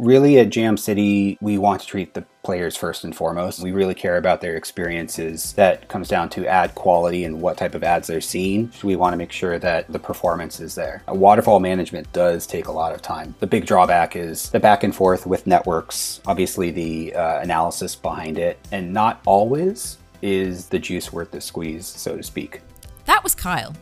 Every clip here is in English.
Really, at Jam City, we want to treat the players first and foremost. We really care about their experiences. That comes down to ad quality and what type of ads they're seeing. So we want to make sure that the performance is there. Waterfall management does take a lot of time. The big drawback is the back and forth with networks, obviously, the uh, analysis behind it, and not always is the juice worth the squeeze, so to speak. That was Kyle.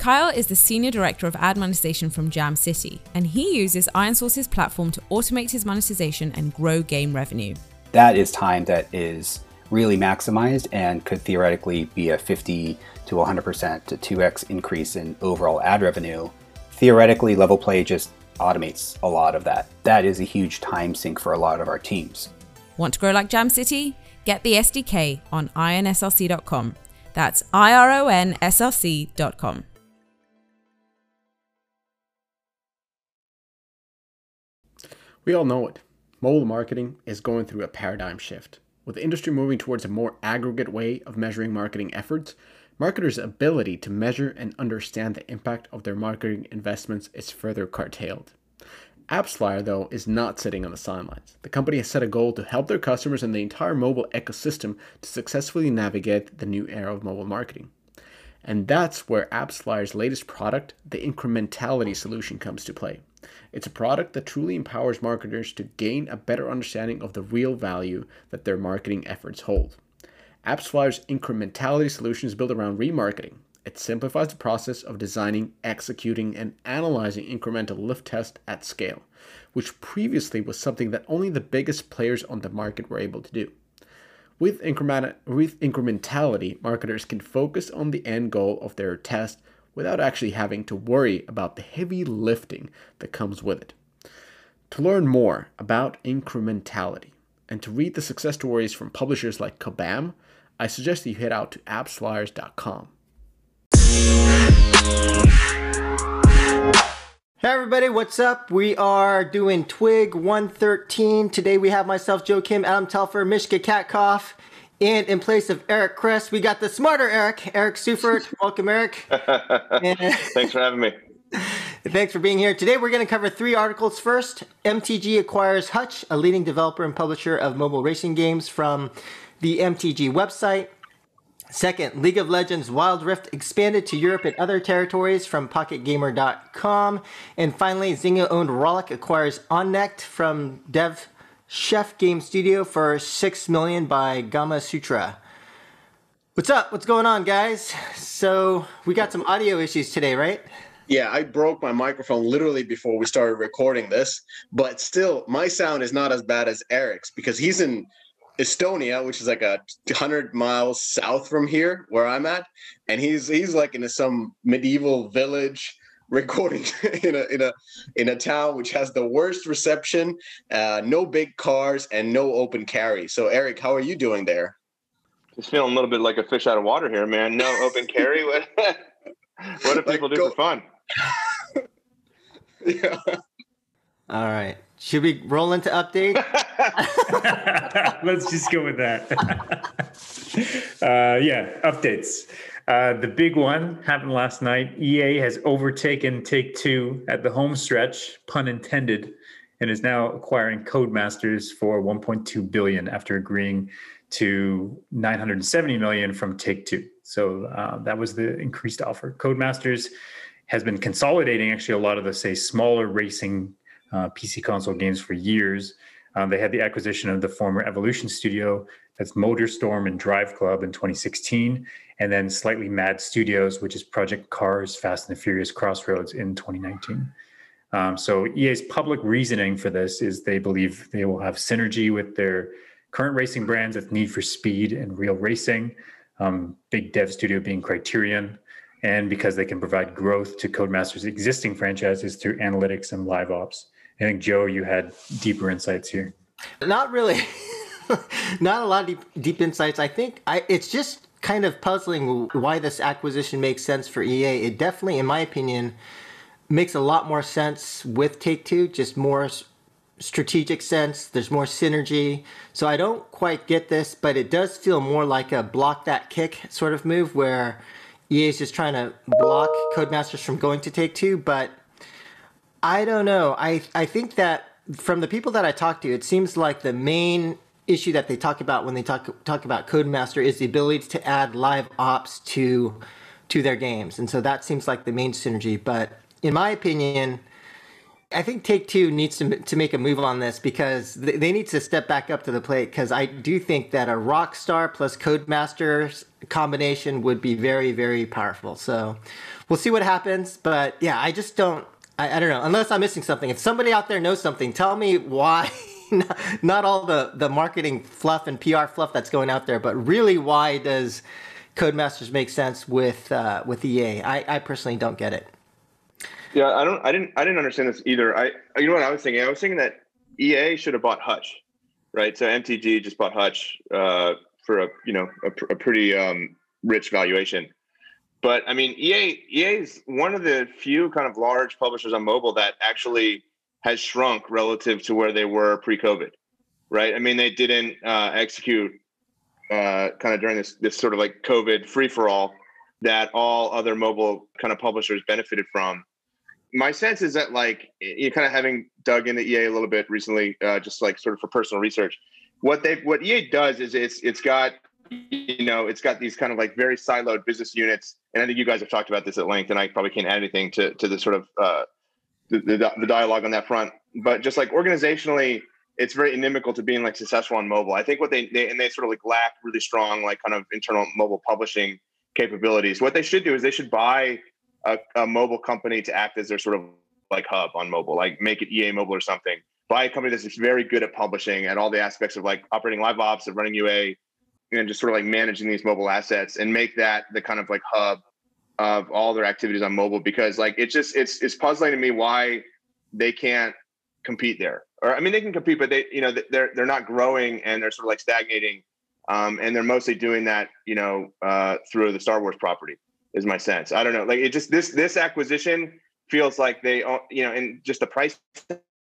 Kyle is the Senior Director of Ad Monetization from Jam City, and he uses ironSource's platform to automate his monetization and grow game revenue. That is time that is really maximized and could theoretically be a 50 to 100% to 2x increase in overall ad revenue. Theoretically, Level Play just automates a lot of that. That is a huge time sink for a lot of our teams. Want to grow like Jam City? Get the SDK on ironslc.com. That's I-R-O-N-S-L-C.com. We all know it. Mobile marketing is going through a paradigm shift. With the industry moving towards a more aggregate way of measuring marketing efforts, marketers' ability to measure and understand the impact of their marketing investments is further curtailed. AppsFlyer, though, is not sitting on the sidelines. The company has set a goal to help their customers and the entire mobile ecosystem to successfully navigate the new era of mobile marketing. And that's where AppsFlyer's latest product, the Incrementality solution, comes to play. It's a product that truly empowers marketers to gain a better understanding of the real value that their marketing efforts hold. AppsFlyer's incrementality solution is built around remarketing. It simplifies the process of designing, executing, and analyzing incremental lift tests at scale, which previously was something that only the biggest players on the market were able to do. With, with incrementality, marketers can focus on the end goal of their test without actually having to worry about the heavy lifting that comes with it. To learn more about incrementality and to read the success stories from publishers like Kabam, I suggest that you head out to appsflyers.com. Hey everybody, what's up? We are doing Twig 113. Today we have myself, Joe Kim, Adam Telfer, Mishka Katkoff, and in place of Eric Kress, we got the smarter Eric, Eric Seufert. Welcome, Eric. Thanks for having me. Thanks for being here. Today we're going to cover three articles. First, MTG acquires Hutch, a leading developer and publisher of mobile racing games from the MTG website. Second, League of Legends Wild Rift expanded to Europe and other territories from PocketGamer.com. And finally, Zynga owned Rollic acquires Onnect from Dev Chef Game Studio for six million by Gamma Sutra. What's up? What's going on, guys? So we got some audio issues today, right? Yeah, I broke my microphone literally before we started recording this, but still, my sound is not as bad as Eric's because he's in Estonia, which is like a hundred miles south from here, where I'm at, and he's he's like in some medieval village recording in a in a in a town which has the worst reception, uh, no big cars, and no open carry. So, Eric, how are you doing there? Just feeling a little bit like a fish out of water here, man. No open carry. What, what do people like, do go, for fun? yeah. All right. Should we roll into update? Let's just go with that. uh, yeah, updates. Uh, the big one happened last night. EA has overtaken Take Two at the home stretch, pun intended, and is now acquiring Codemasters for 1.2 billion after agreeing to 970 million from Take Two. So uh, that was the increased offer. Codemasters has been consolidating actually a lot of the say smaller racing uh, PC console games for years. Um, they had the acquisition of the former Evolution Studio, that's MotorStorm and Drive Club in 2016, and then Slightly Mad Studios, which is Project Cars, Fast and the Furious Crossroads in 2019. Um, so EA's public reasoning for this is they believe they will have synergy with their current racing brands with Need for Speed and Real Racing, um, big dev studio being Criterion, and because they can provide growth to Codemasters' existing franchises through analytics and live ops. I think Joe, you had deeper insights here. Not really. Not a lot of deep, deep insights. I think I, it's just kind of puzzling why this acquisition makes sense for EA. It definitely, in my opinion, makes a lot more sense with Take Two, just more strategic sense. There's more synergy. So I don't quite get this, but it does feel more like a block that kick sort of move where EA is just trying to block Codemasters from going to Take Two. But I don't know. I I think that from the people that I talk to, it seems like the main issue that they talk about when they talk talk about Codemaster is the ability to add live ops to to their games, and so that seems like the main synergy. But in my opinion, I think Take Two needs to to make a move on this because they need to step back up to the plate. Because I do think that a Rockstar plus Codemasters combination would be very very powerful. So we'll see what happens. But yeah, I just don't. I, I don't know unless I'm missing something. If somebody out there knows something, tell me why. not all the the marketing fluff and PR fluff that's going out there, but really why does Codemasters make sense with uh, with EA? I, I personally don't get it. Yeah, I don't. I didn't. I didn't understand this either. I. You know what I was thinking? I was thinking that EA should have bought Hutch, right? So MTG just bought Hutch uh, for a you know a, a pretty um, rich valuation. But I mean, EA EA is one of the few kind of large publishers on mobile that actually has shrunk relative to where they were pre-COVID, right? I mean, they didn't uh, execute uh, kind of during this this sort of like COVID free for all that all other mobile kind of publishers benefited from my sense is that like you kind of having dug into EA a little bit recently, uh, just like sort of for personal research. What they what EA does is it's it's got you know it's got these kind of like very siloed business units, and I think you guys have talked about this at length, and I probably can't add anything to to the sort of uh, the, the, dialogue on that front. But just like organizationally, it's very inimical to being like successful on mobile. I think what they, they and they sort of like lack really strong like kind of internal mobile publishing capabilities. What they should do is they should buy a, a mobile company to act as their sort of like hub on mobile, like make it EA mobile or something. Buy a company that's very good at publishing and all the aspects of like operating live ops, of running UA, and just sort of like managing these mobile assets and make that the kind of like hub of all their activities on mobile because like it's just it's it's puzzling to me why they can't compete there or i mean they can compete but they you know they're they're not growing and they're sort of like stagnating um, and they're mostly doing that you know uh, through the star wars property is my sense. I don't know. Like it just this this acquisition feels like they you know, and just the price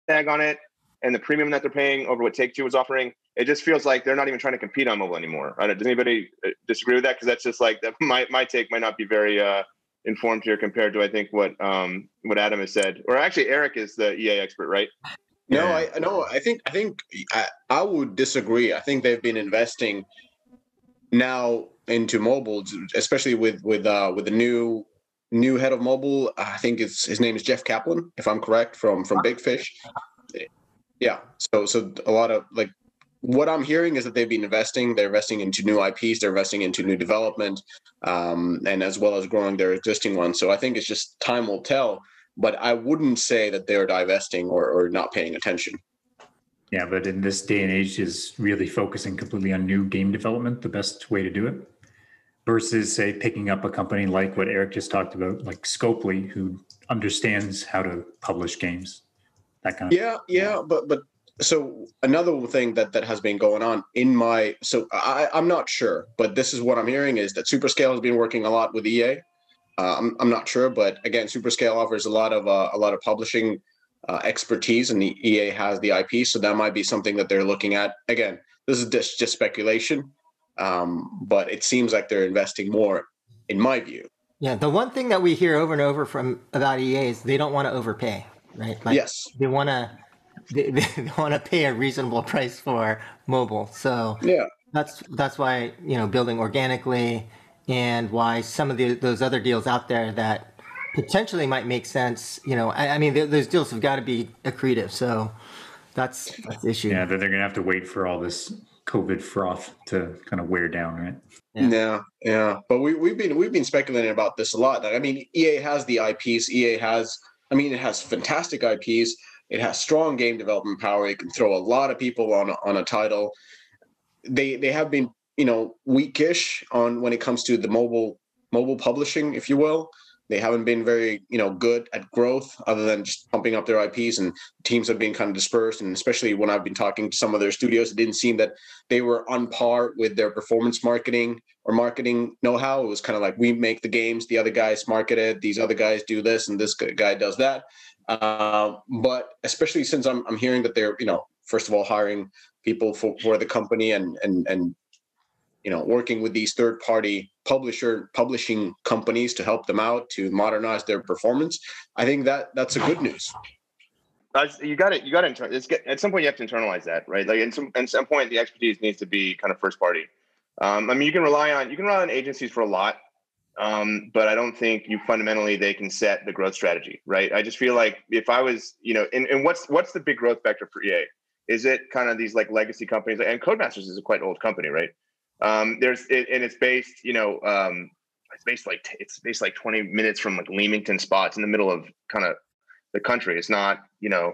tag on it and the premium that they're paying over what Take Two was offering, it just feels like they're not even trying to compete on mobile anymore. Does anybody uh, disagree with that? Because that's just like that. My my take might not be very uh, informed here compared to I think what um what Adam has said, or actually Eric is the EA expert, right? No, I no, I think I think I, I would disagree. I think they've been investing now into mobile, especially with with uh, with the new new head of mobile. I think it's his name is Jeff Kaplan, if I'm correct, from from Big Fish. Yeah, so so a lot of like what I'm hearing is that they've been investing. They're investing into new IPs. They're investing into new development, um, and as well as growing their existing ones. So I think it's just time will tell. But I wouldn't say that they're divesting or, or not paying attention. Yeah, but in this day and age, is really focusing completely on new game development the best way to do it? versus say picking up a company like what Eric just talked about, like Scopely, who understands how to publish games. That kind of yeah, yeah, but but so another thing that that has been going on in my so I I'm not sure, but this is what I'm hearing is that Superscale has been working a lot with EA. Uh, I'm I'm not sure, but again, Superscale offers a lot of uh, a lot of publishing uh, expertise, and the EA has the IP, so that might be something that they're looking at. Again, this is just just speculation, um, but it seems like they're investing more, in my view. Yeah, the one thing that we hear over and over from about EA is they don't want to overpay, right? Like yes, they want to they, they want to pay a reasonable price for mobile. So yeah, that's that's why you know building organically and why some of the, those other deals out there that potentially might make sense. You know, I, I mean, those deals have got to be accretive. So that's that's the issue. Yeah, they're going to have to wait for all this COVID froth to kind of wear down, right? Yeah. yeah, yeah. But we, we've been we've been speculating about this a lot. I mean, EA has the IPs. EA has, I mean, it has fantastic IPs. It has strong game development power. It can throw a lot of people on on a title. They they have been you know weakish on when it comes to the mobile mobile publishing, if you will. They haven't been very, you know, good at growth other than just pumping up their IPs and teams have been kind of dispersed. And especially when I've been talking to some of their studios, it didn't seem that they were on par with their performance marketing or marketing know-how. It was kind of like we make the games, the other guys market it, these other guys do this, and this guy does that. Uh, but especially since I'm, I'm hearing that they're, you know, first of all, hiring people for, for the company and and and you know working with these third party publisher publishing companies to help them out to modernize their performance i think that that's a good news you got it. You got to inter- at some point you have to internalize that, right? Like, at some at some point the expertise needs to be kind of first party. Um, I mean, you can rely on you can rely on agencies for a lot, um, but I don't think you fundamentally they can set the growth strategy, right? I just feel like if I was, you know, and, and what's what's the big growth vector for EA? Is it kind of these like legacy companies? And Codemasters is a quite old company, right? Um, there's it, and it's based, you know, um, it's based like it's based like 20 minutes from like Leamington spots in the middle of kind of the country. It's not, you know,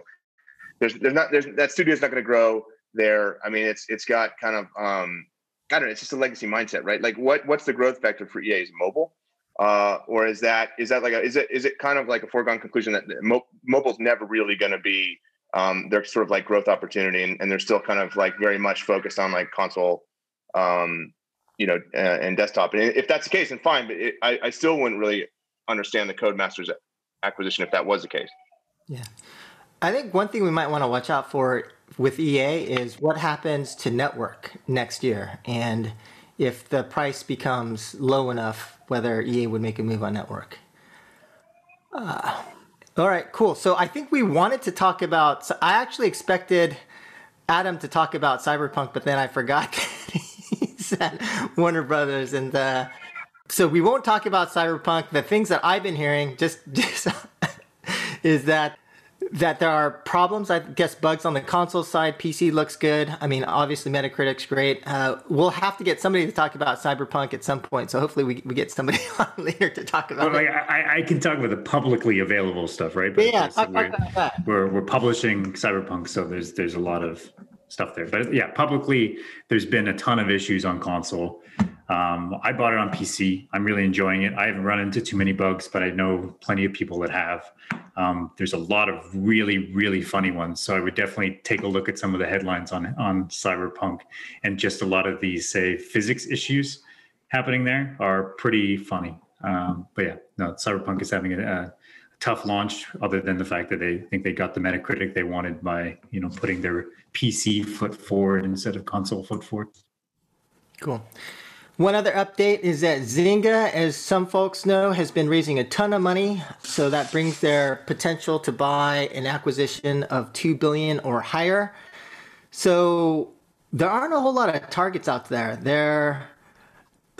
there's there's not there's that studio is not going to grow there. I mean, it's it's got kind of um, I don't know. It's just a legacy mindset, right? Like, what what's the growth vector for EA? Is mobile, uh, or is that is that like a is it is it kind of like a foregone conclusion that mo- mobile's never really going to be um, their sort of like growth opportunity, and, and they're still kind of like very much focused on like console, um, you know, uh, and desktop. And if that's the case, then fine. But it, I, I still wouldn't really understand the Codemasters acquisition if that was the case. Yeah. I think one thing we might want to watch out for with EA is what happens to network next year. And if the price becomes low enough, whether EA would make a move on network. Uh, all right, cool. So I think we wanted to talk about, so I actually expected Adam to talk about Cyberpunk, but then I forgot at Warner Brothers. And uh, so we won't talk about Cyberpunk. The things that I've been hearing just, just is that that there are problems, I guess bugs on the console side. PC looks good. I mean, obviously Metacritic's great. Uh, we'll have to get somebody to talk about Cyberpunk at some point. So hopefully we, we get somebody on later to talk about well, it. Like, I, I, can talk about the publicly available stuff, right? But yeah, we're, talk about we're, we're publishing Cyberpunk, so there's there's a lot of stuff there. But yeah, publicly, there's been a ton of issues on console. Um, I bought it on PC. I'm really enjoying it. I haven't run into too many bugs, but I know plenty of people that have. Um, there's a lot of really, really funny ones. So I would definitely take a look at some of the headlines on on Cyberpunk, and just a lot of these, say, physics issues happening there are pretty funny. Um, but yeah, no, Cyberpunk is having a, a tough launch other than the fact that they think they got the metacritic they wanted by you know putting their pc foot forward instead of console foot forward cool one other update is that Zynga, as some folks know, has been raising a ton of money. So that brings their potential to buy an acquisition of 2 billion or higher. So there aren't a whole lot of targets out there. There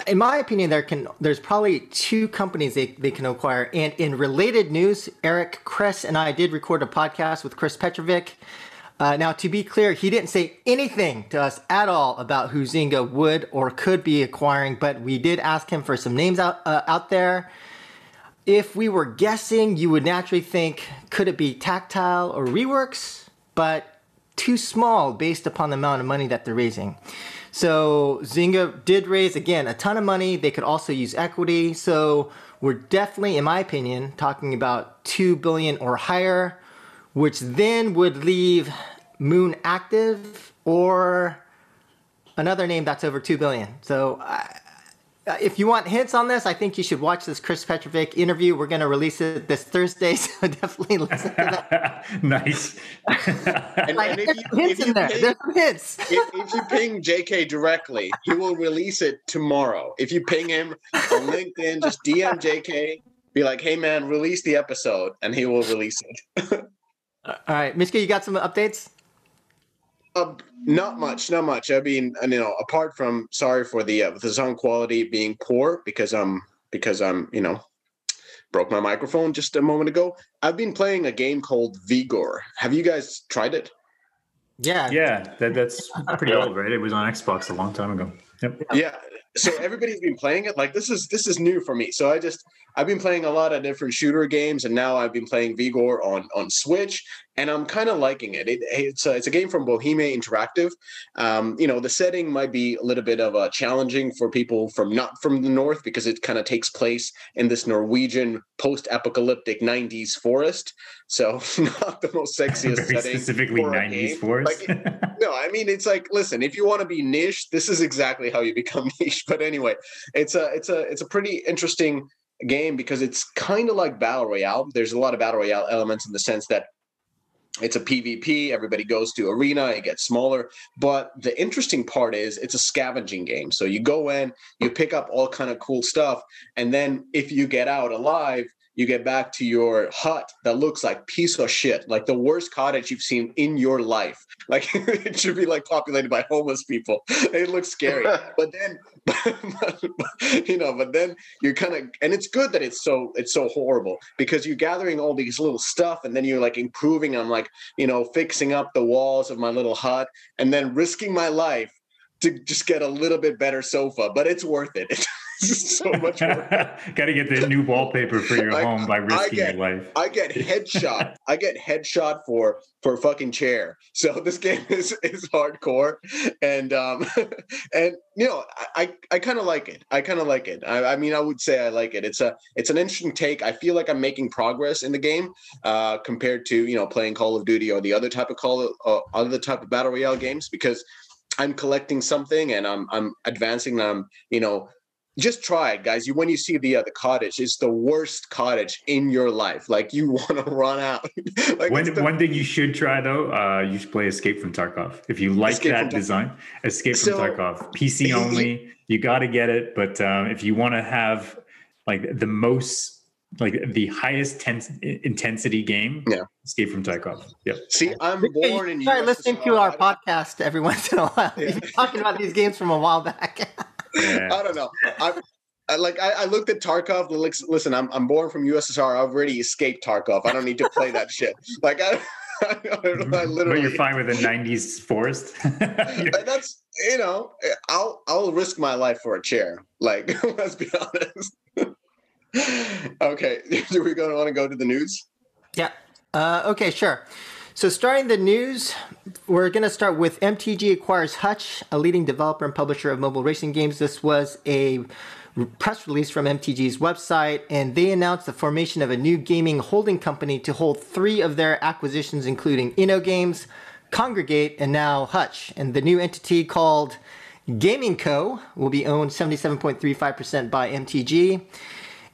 in my opinion, there can there's probably two companies they, they can acquire. And in related news, Eric Kress and I did record a podcast with Chris Petrovic uh, now, to be clear, he didn't say anything to us at all about who Zynga would or could be acquiring, but we did ask him for some names out uh, out there. If we were guessing, you would naturally think could it be Tactile or Reworks, but too small based upon the amount of money that they're raising. So Zynga did raise again a ton of money. They could also use equity. So we're definitely, in my opinion, talking about two billion or higher which then would leave Moon active or another name that's over 2 billion. So uh, if you want hints on this, I think you should watch this Chris Petrovic interview. We're going to release it this Thursday, so definitely listen to that. nice. and, and if you, hints if in there. Ping, There's some hints. if, if, you ping JK directly, he will release it tomorrow. If you ping him on LinkedIn, just DM JK, be like, "Hey man, release the episode," and he will release it. All right, Mishka, you got some updates? Uh, not much, not much. I mean, you know, apart from sorry for the uh, the sound quality being poor because I'm because I'm you know broke my microphone just a moment ago. I've been playing a game called Vigor. Have you guys tried it? Yeah, yeah, that, that's pretty old, right? It was on Xbox a long time ago. Yep. Yeah, so everybody's been playing it like this is this is new for me so i just i've been playing a lot of different shooter games and now i've been playing vigor on on switch and i'm kind of liking it. it it's a, it's a game from bohemia interactive. Um, you know the setting might be a little bit of a challenging for people from not from the north because it kind of takes place in this norwegian post-apocalyptic 90s forest. So not the most sexiest Very setting specifically 90s forest. Like, no i mean it's like listen if you want to be niche this is exactly how you become niche. But anyway, it's a it's a it's a pretty interesting game because it's kind of like battle royale. There's a lot of battle royale elements in the sense that it's a PvP. Everybody goes to arena. It gets smaller, but the interesting part is it's a scavenging game. So you go in, you pick up all kind of cool stuff, and then if you get out alive, you get back to your hut that looks like piece of shit, like the worst cottage you've seen in your life. Like it should be like populated by homeless people. It looks scary. but then you know, but then you're kind of and it's good that it's so it's so horrible because you're gathering all these little stuff and then you're like improving I'm like, you know, fixing up the walls of my little hut and then risking my life to just get a little bit better sofa, but it's worth it. So much work. Got to get the new wallpaper for your home by risking get- your life. I get headshot. I get headshot for for a fucking chair. So this game is is hardcore, and um, and you know I I, I kind of like it. I kind of like it. I, I mean I would say I like it. It's a it's an interesting take. I feel like I'm making progress in the game uh, compared to you know playing Call of Duty or the other type of Call uh, other type of battle royale games because I'm collecting something and I'm I'm advancing. I'm you know just try it, guys. You when you see the uh, the cottage, it's the worst cottage in your life. Like you want to run out. like One, the- one thing you should try though, uh, you should play Escape from Tarkov. If you like Escape that from Tar- design, Escape So- from Tarkov, PC only, you got to get it. But um, if you want to have like the most, like the highest tense, intensity game, Yeah. Escape from Tarkov. Yep. See, I'm born you in. start listening to our podcast every once in a while. We've been talking about these games from a while back. Yeah. I don't know. I, I like. I, I looked at Tarkov. Listen, I'm I'm born from USSR. I've already escaped Tarkov. I don't need to play that shit. Like I, I, don't know, But you're fine with the '90s forest. That's you know. I'll I'll risk my life for a chair. Like let's be honest. okay, do we going to want to go to the news? Yeah. Uh, okay, sure. So, starting the news, we're going to start with MTG acquires Hutch, a leading developer and publisher of mobile racing games. This was a press release from MTG's website, and they announced the formation of a new gaming holding company to hold three of their acquisitions, including InnoGames, Kongregate, and now Hutch. And the new entity called Gaming Co. will be owned 77.35% by MTG.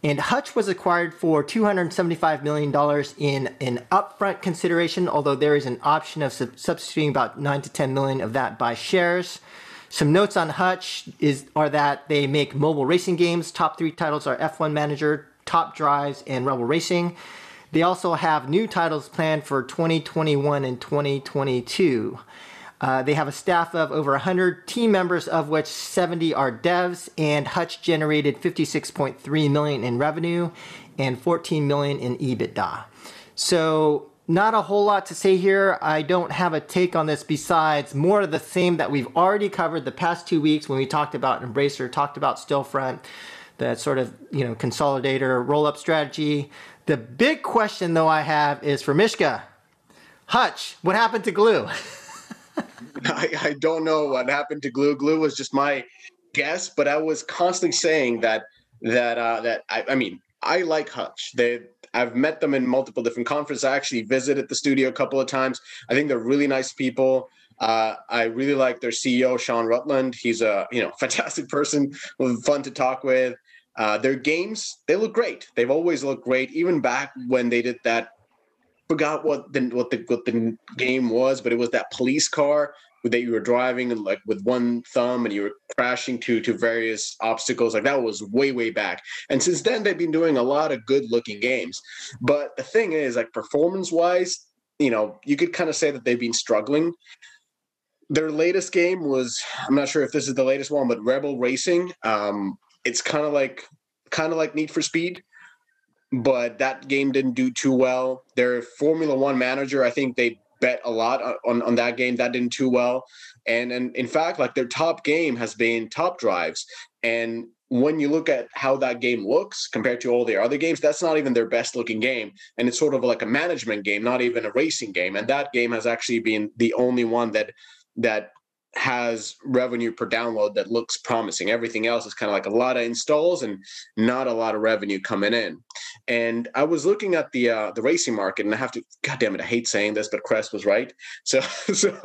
And Hutch was acquired for $275 million in an upfront consideration, although there is an option of sub- substituting about 9 to 10 million of that by shares. Some notes on Hutch is are that they make mobile racing games. Top three titles are F1 Manager, Top Drives, and Rebel Racing. They also have new titles planned for 2021 and 2022. Uh, they have a staff of over 100 team members, of which 70 are devs, and Hutch generated 56.3 million in revenue and 14 million in EBITDA. So, not a whole lot to say here. I don't have a take on this besides more of the same that we've already covered the past two weeks when we talked about Embracer, talked about Stillfront, that sort of you know consolidator roll-up strategy. The big question though I have is for Mishka. Hutch, what happened to Glue? I, I don't know what happened to Glue. Glue was just my guess, but I was constantly saying that that uh, that I, I mean I like Hutch. They I've met them in multiple different conferences. I actually visited the studio a couple of times. I think they're really nice people. Uh, I really like their CEO Shaun Rutland. He's a you know fantastic person, fun to talk with. Uh, their games they look great. They've always looked great, even back when they did that forgot what the what the what the game was, but it was that police car that you were driving and like with one thumb and you were crashing to to various obstacles. Like that was way way back. And since then, they've been doing a lot of good looking games. But the thing is, like performance wise, you know, you could kind of say that they've been struggling. Their latest game was I'm not sure if this is the latest one, but Rebel Racing. Um, it's kind of like kind of like Need for Speed but that game didn't do too well. Their Formula One manager, I think they bet a lot on, on that game. That didn't too well. And, and in fact, like their top game has been top drives. And when you look at how that game looks compared to all their other games, that's not even their best looking game. And it's sort of like a management game, not even a racing game. And that game has actually been the only one that that has revenue per download that looks promising. Everything else is kind of like a lot of installs and not a lot of revenue coming in. And I was looking at the uh, the racing market, and I have to, God damn it, I hate saying this, but Kress was right. So, so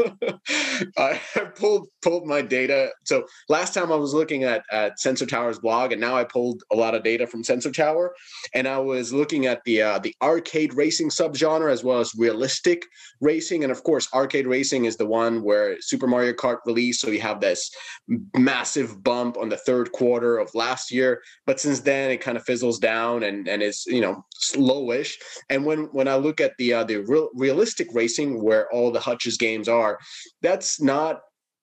I pulled pulled my data. So last time I was looking at at Sensor Tower's blog, and now I pulled a lot of data from Sensor Tower, and I was looking at the uh, the arcade racing subgenre as well as realistic racing, and of course, arcade racing is the one where Super Mario Kart released. So you have this massive bump on the third quarter of last year. But since then, it kind of fizzles down and and is you know slowish. And when when I look at the uh, the real, realistic racing where all the Hutch's games are, that's not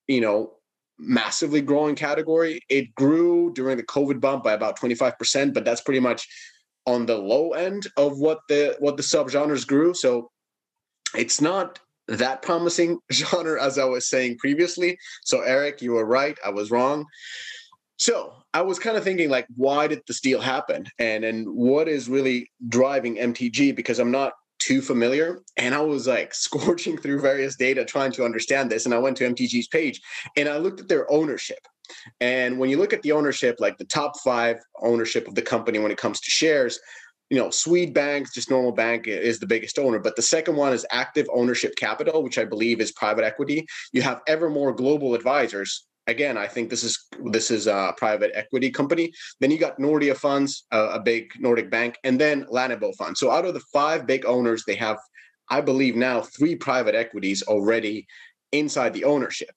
you know massively growing category. It grew during the COVID bump by about 25%, but that's pretty much on the low end of what the what the subgenres grew. So it's not that promising genre as I was saying previously. So Eric, you were right. I was wrong. So I was kind of thinking like, why did this deal happen? And and what is really driving MTG? Because I'm not too familiar. And I was like scorching through various data trying to understand this. And I went to MTG's page and I looked at their ownership. And when you look at the ownership, like the top five ownership of the company when it comes to shares, you know, Swedbank, just normal bank is the biggest owner, but the second one is Active Ownership Capital, which I believe is private equity. You have Evermore Global Advisors, again, I think this is this is a private equity company. Then you got Nordea Funds, uh, a big Nordic bank, and then Lannebo Fund. So out of the five big owners, they have, I believe now, three private equities already inside the ownership.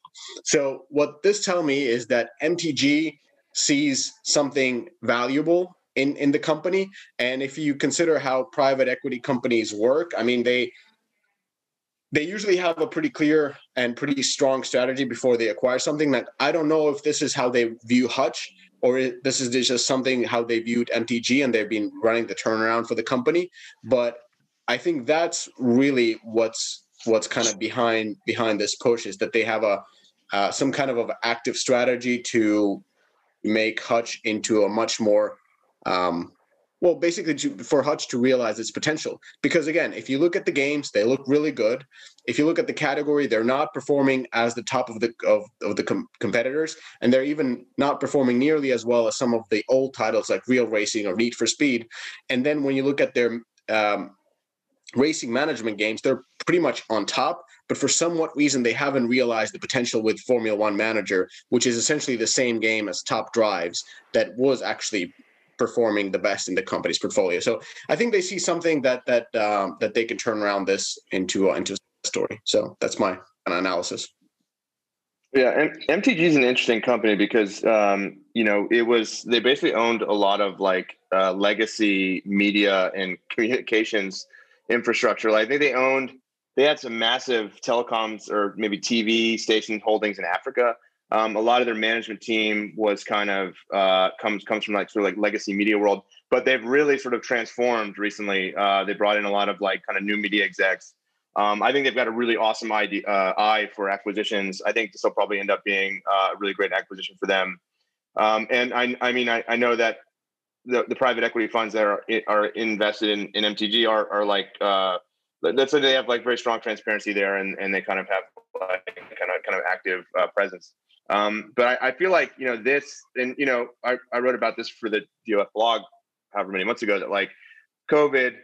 So what this tell me is that MTG sees something valuable in in the company and if you consider how private equity companies work i mean they they usually have a pretty clear and pretty strong strategy before they acquire something that I don't know if this is how they view Hutch or this is just something how they viewed MTG and they've been running the turnaround for the company. But I think that's really what's what's kind of behind behind this push is that they have a uh, some kind of, of active strategy to make Hutch into a much more um, well, basically to, for Hutch to realize its potential. Because again, if you look at the games, they look really good. If you look at the category, they're not performing as the top of the of, of the com- competitors, and they're even not performing nearly as well as some of the old titles like Real Racing or Need for Speed. And then when you look at their um, racing management games, they're pretty much on top. But for somewhat reason, they haven't realized the potential with Formula One Manager, which is essentially the same game as Top Drives that was actually performing the best in the company's portfolio. So I think they see something that that um, that they can turn around this into uh, into a story. So that's my analysis. Yeah, MTG is an interesting company because um, you know it was they basically owned a lot of like uh, legacy media and communications infrastructure. Like I think they owned they had some massive telecoms or maybe TV station holdings in Africa. Um, a lot of their management team was kind of uh, comes comes from like sort of like legacy media world, but they've really sort of transformed recently. Uh, they brought in a lot of like kind of new media execs. Um, I think they've got a really awesome idea, uh, eye for acquisitions. I think this will probably end up being uh, a really great acquisition for them. Um, and I, I mean, I, I know that the, the private equity funds that are are invested in, in MTG are are like uh, that's they have like very strong transparency there, and, and they kind of have like kind of kind of active uh, presence. Um, but I, I, feel like you know this, and you know, I, I wrote about this for the DOF blog however many months ago that like COVID,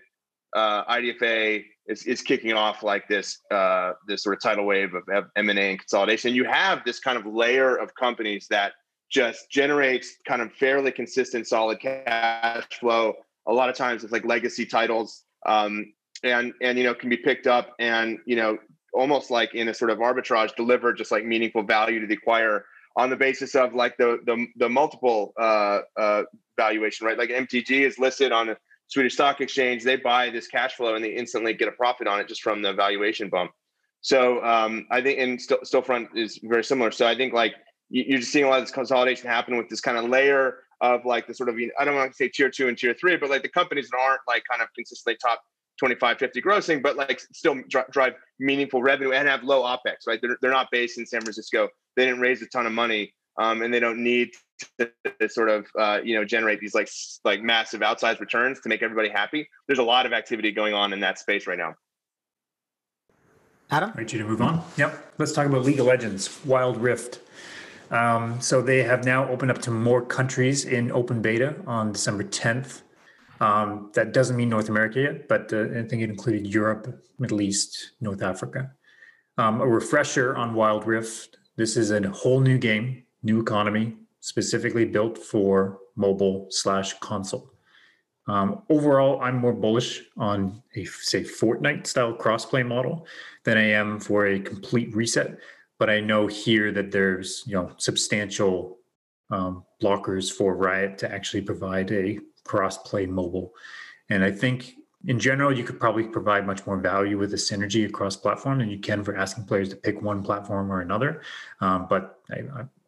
uh, IDFA is, is kicking off like this uh, this sort of tidal wave of M and A and consolidation. You have this kind of layer of companies that just generates kind of fairly consistent, solid cash flow. A lot of times it's like legacy titles, um, and and you know can be picked up and you know almost like in a sort of arbitrage deliver just like meaningful value to the acquirer on the basis of like the the, the multiple uh, uh, valuation, right? Like MTG is listed on the Swedish Stock Exchange. They buy this cash flow and they instantly get a profit on it just from the valuation bump. So um, I think, and Still, Stillfront is very similar. So I think like you're just seeing a lot of this consolidation happen with this kind of layer of like the sort of I don't want to say tier two and tier three, but like the companies that aren't like kind of consistently top 25, 50 grossing, but like still drive meaningful revenue and have low OPEX, right? They're, they're not based in San Francisco. They didn't raise a ton of money um, and they don't need to, to sort of, uh, you know, generate these like, like massive outsized returns to make everybody happy. There's a lot of activity going on in that space right now. Adam? Ready to move on? Yep. Let's talk about League of Legends, Wild Rift. Um, so they have now opened up to more countries in open beta on December 10th. Um, that doesn't mean North America yet, but uh, I think it included Europe, Middle East, North Africa. Um, a refresher on Wild Rift. This is a whole new game, new economy, specifically built for mobile slash console. Um, overall, I'm more bullish on a say Fortnite style crossplay model than I am for a complete reset. but I know here that there's you know substantial um, blockers for Riot to actually provide a cross-play mobile, and I think in general you could probably provide much more value with the synergy across platform than you can for asking players to pick one platform or another. Um, but I,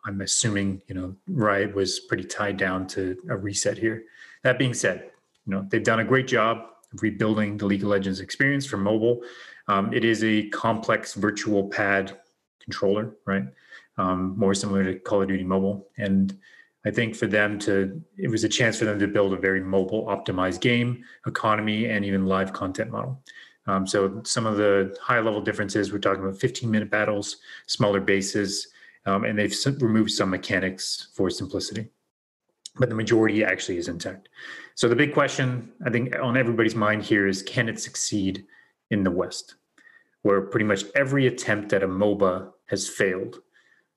I'm assuming you know Riot was pretty tied down to a reset here. That being said, you know they've done a great job of rebuilding the League of Legends experience for mobile. Um, it is a complex virtual pad controller, right? Um, more similar to Call of Duty Mobile. And I think for them to, it was a chance for them to build a very mobile optimized game, economy, and even live content model. Um, so some of the high level differences, we're talking about 15 minute battles, smaller bases, um, and they've removed some mechanics for simplicity. But the majority actually is intact. So the big question, I think, on everybody's mind here is can it succeed in the West, where pretty much every attempt at a MOBA has failed.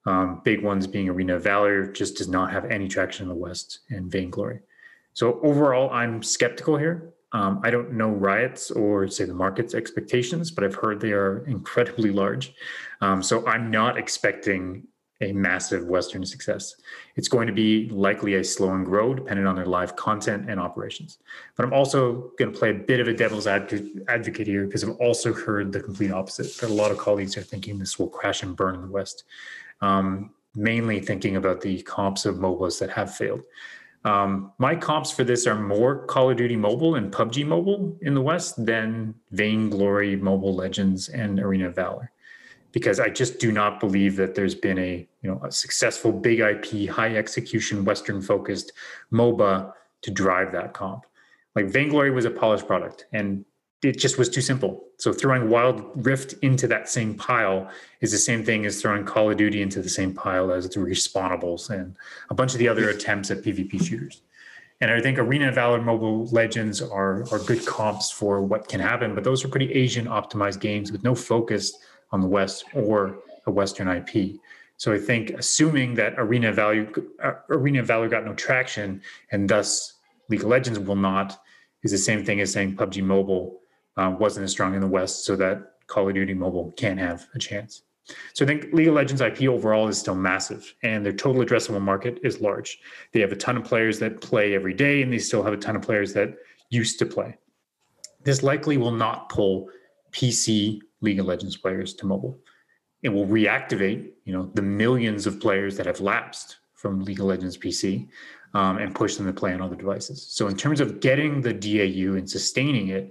Um, big ones being Arena of Valor just does not have any traction in the West, and Vainglory. So overall, I'm skeptical here. Um, I don't know Riot's or say the market's expectations, but I've heard they are incredibly large. Um, so I'm not expecting a massive Western success. It's going to be likely a slow and grow depending on their live content and operations. But I'm also going to play a bit of a devil's advocate here because I've also heard the complete opposite. That a lot of colleagues are thinking this will crash and burn in the West, um, mainly thinking about the comps of MOBAs that have failed. Um, my comps for this are more Call of Duty Mobile and PUBG Mobile in the West than Vainglory, Mobile Legends, and Arena of Valor because I just do not believe that there's been a you know a successful big IP, high execution, Western focused MOBA to drive that comp. Like Vainglory was a polished product, and it just was too simple. So throwing Wild Rift into that same pile is the same thing as throwing Call of Duty into the same pile as the respawnables and a bunch of the other attempts at PvP shooters. And I think Arena Valor Mobile Legends are are good comps for what can happen, but those are pretty Asian optimized games with no focus on the West or a Western IP. So I think assuming that Arena Value uh, Arena Valor got no traction and thus League of Legends will not is the same thing as saying PUBG Mobile uh, wasn't as strong in the West, so that Call of Duty Mobile can have a chance. So I think League of Legends IP overall is still massive, and their total addressable market is large. They have a ton of players that play every day, and they still have a ton of players that used to play. This likely will not pull PC League of Legends players to mobile. It will reactivate, you know, the millions of players that have lapsed from League of Legends PC um, and push them to play on other devices. So in terms of getting the DAU and sustaining it,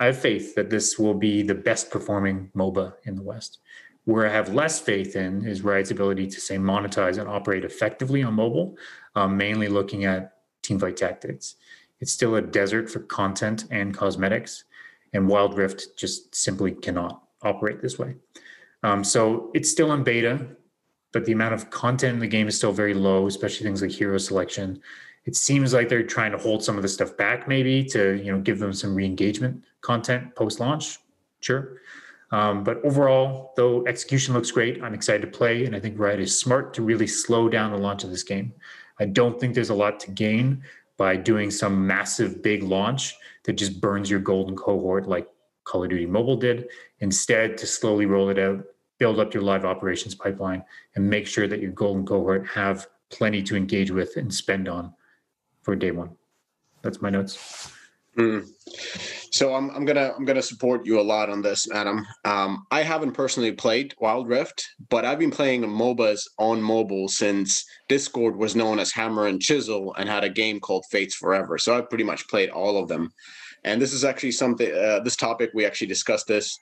I have faith that this will be the best performing MOBA in the West. Where I have less faith in is Riot's ability to say monetize and operate effectively on mobile, um, mainly looking at teamfight tactics. It's still a desert for content and cosmetics, and Wild Rift just simply cannot operate this way. Um, so it's still in beta, but the amount of content in the game is still very low, especially things like hero selection. It seems like they're trying to hold some of the stuff back, maybe to you know give them some re-engagement content post-launch. Sure. Um, but overall, though execution looks great, I'm excited to play, and I think Riot is smart to really slow down the launch of this game. I don't think there's a lot to gain by doing some massive big launch that just burns your golden cohort like Call of Duty Mobile did. Instead, to slowly roll it out, build up your live operations pipeline, and make sure that your golden cohort have plenty to engage with and spend on for day one. That's my notes. Mm. So I'm, I'm gonna I'm gonna support you a lot on this, Adam. Um, I haven't personally played Wild Rift, but I've been playing MOBAs on mobile since Discord was known as Hammer and Chisel and had a game called Fates Forever. So I've pretty much played all of them. And this is actually something, uh, this topic, we actually discussed this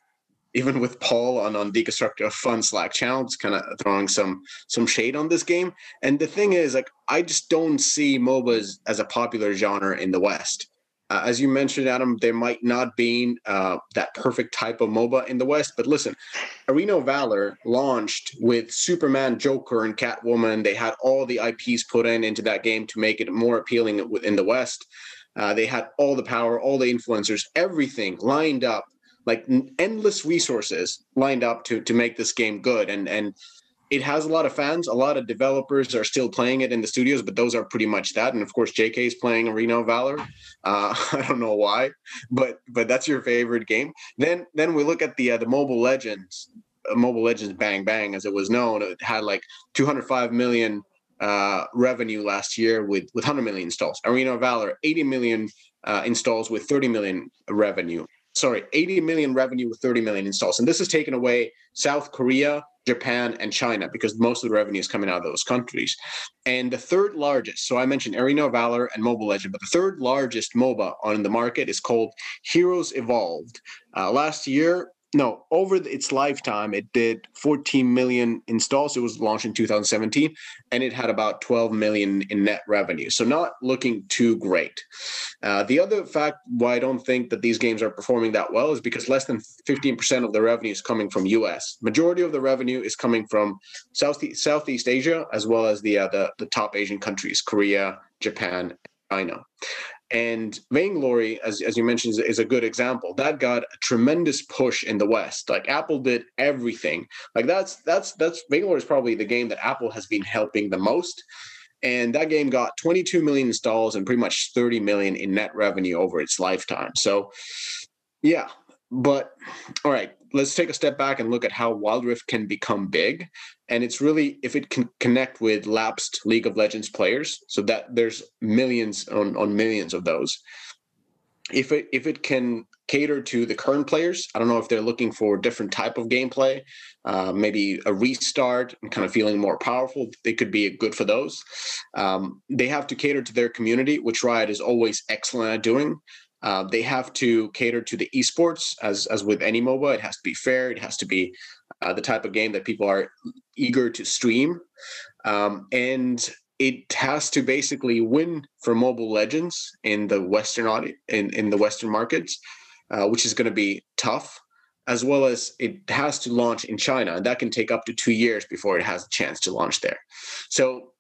even with Paul on, on Deconstructor Fun Slack channel, just kind of throwing some some shade on this game. And the thing is, like, I just don't see MOBAs as a popular genre in the West. Uh, as you mentioned, Adam, there might not be uh, that perfect type of MOBA in the West. But listen, Arena Valor launched with Superman, Joker, and Catwoman. They had all the IPs put in into that game to make it more appealing in the West. Uh, they had all the power, all the influencers, everything lined up, like endless resources lined up to to make this game good. And and it has a lot of fans. A lot of developers are still playing it in the studios, but those are pretty much that. And of course, JK is playing Arena of Valor. Uh, I don't know why, but but that's your favorite game. Then then we look at the uh, the Mobile Legends. Mobile Legends Bang Bang, as it was known, it had like 205 million uh, revenue last year with with 100 million installs. Arena Valor, 80 million uh, installs with 30 million revenue. Sorry, 80 million revenue with 30 million installs, and this has taken away South Korea, Japan, and China because most of the revenue is coming out of those countries. And the third largest, so I mentioned Arena Valor and Mobile Legend, but the third largest MOBA on the market is called Heroes Evolved. Uh, last year, no, over its lifetime, it did 14 million installs. It was launched in 2017, and it had about 12 million in net revenue. So not looking too great. Uh, the other fact why I don't think that these games are performing that well is because less than 15% of the revenue is coming from U.S. Majority of the revenue is coming from Southeast Southeast Asia as well as the uh, the, the top Asian countries, Korea, Japan, China. And Vainglory, as, as you mentioned, is, a good example. That got a tremendous push in the West. Like Apple did everything. Like that's that's that's Vainglory is probably the game that Apple has been helping the most. And that game got 22 million installs and pretty much 30 million in net revenue over its lifetime. So yeah, but all right, let's take a step back and look at how Wild Rift can become big. And it's really if it can connect with lapsed League of Legends players, so that there's millions on, on millions of those. If it if it can cater to the current players, I don't know if they're looking for a different type of gameplay, uh, maybe a restart and kind of feeling more powerful. They could be good for those. Um, they have to cater to their community, which Riot is always excellent at doing. Uh, they have to cater to the esports, as as with any MOBA. It has to be fair. It has to be uh, the type of game that people are eager to stream, um, and it has to basically win for Mobile Legends in the Western audience, in in the Western markets, uh, which is going to be tough. As well as it has to launch in China, and that can take up to two years before it has a chance to launch there. So,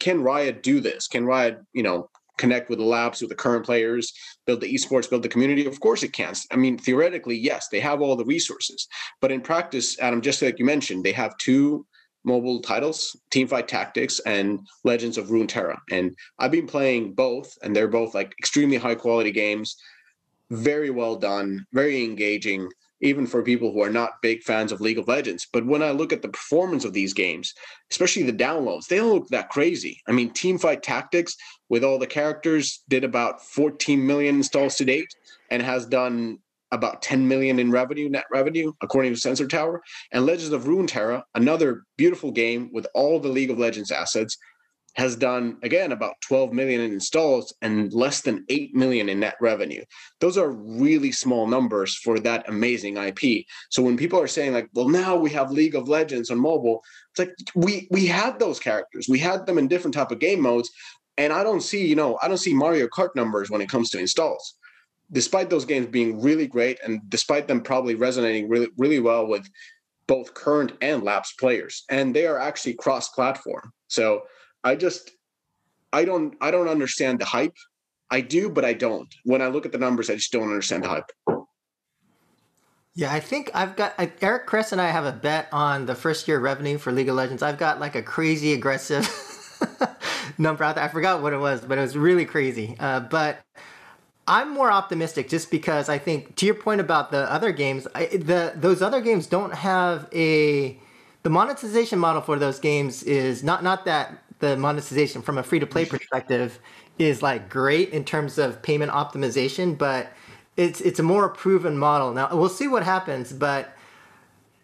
can Riot do this? Can Riot, you know, connect with the labs, with the current players, build the esports, build the community? Of course it can. I mean, theoretically, yes, they have all the resources. But in practice, Adam, just like you mentioned, they have two mobile titles, Teamfight Tactics and Legends of Runeterra. And I've been playing both, and they're both like extremely high quality games, very well done, very engaging even for people who are not big fans of League of Legends. But when I look at the performance of these games, especially the downloads, they don't look that crazy. I mean, Teamfight Tactics with all the characters did about 14 million installs to date and has done about 10 million in revenue, net revenue, according to Sensor Tower. And Legends of Runeterra, another beautiful game with all the League of Legends assets, has done again about 12 million in installs and less than 8 million in net revenue. Those are really small numbers for that amazing IP. So when people are saying like, well, now we have League of Legends on mobile, it's like we we had those characters. We had them in different type of game modes. And I don't see, you know, I don't see Mario Kart numbers when it comes to installs. Despite those games being really great and despite them probably resonating really, really well with both current and lapsed players. And they are actually cross-platform. So I just I don't I don't understand the hype. I do, but I don't. When I look at the numbers, I just don't understand the hype. Yeah, I think I've got I, Eric Kress and I have a bet on the first year revenue for League of Legends. I've got like a crazy aggressive number out there. I forgot what it was, but it was really crazy. Uh, but I'm more optimistic just because I think, to your point about the other games, I, the those other games don't have a the monetization model for those games is not not that the monetization from a free to play mm-hmm. perspective is like great in terms of payment optimization, but it's it's a more proven model. Now we'll see what happens, but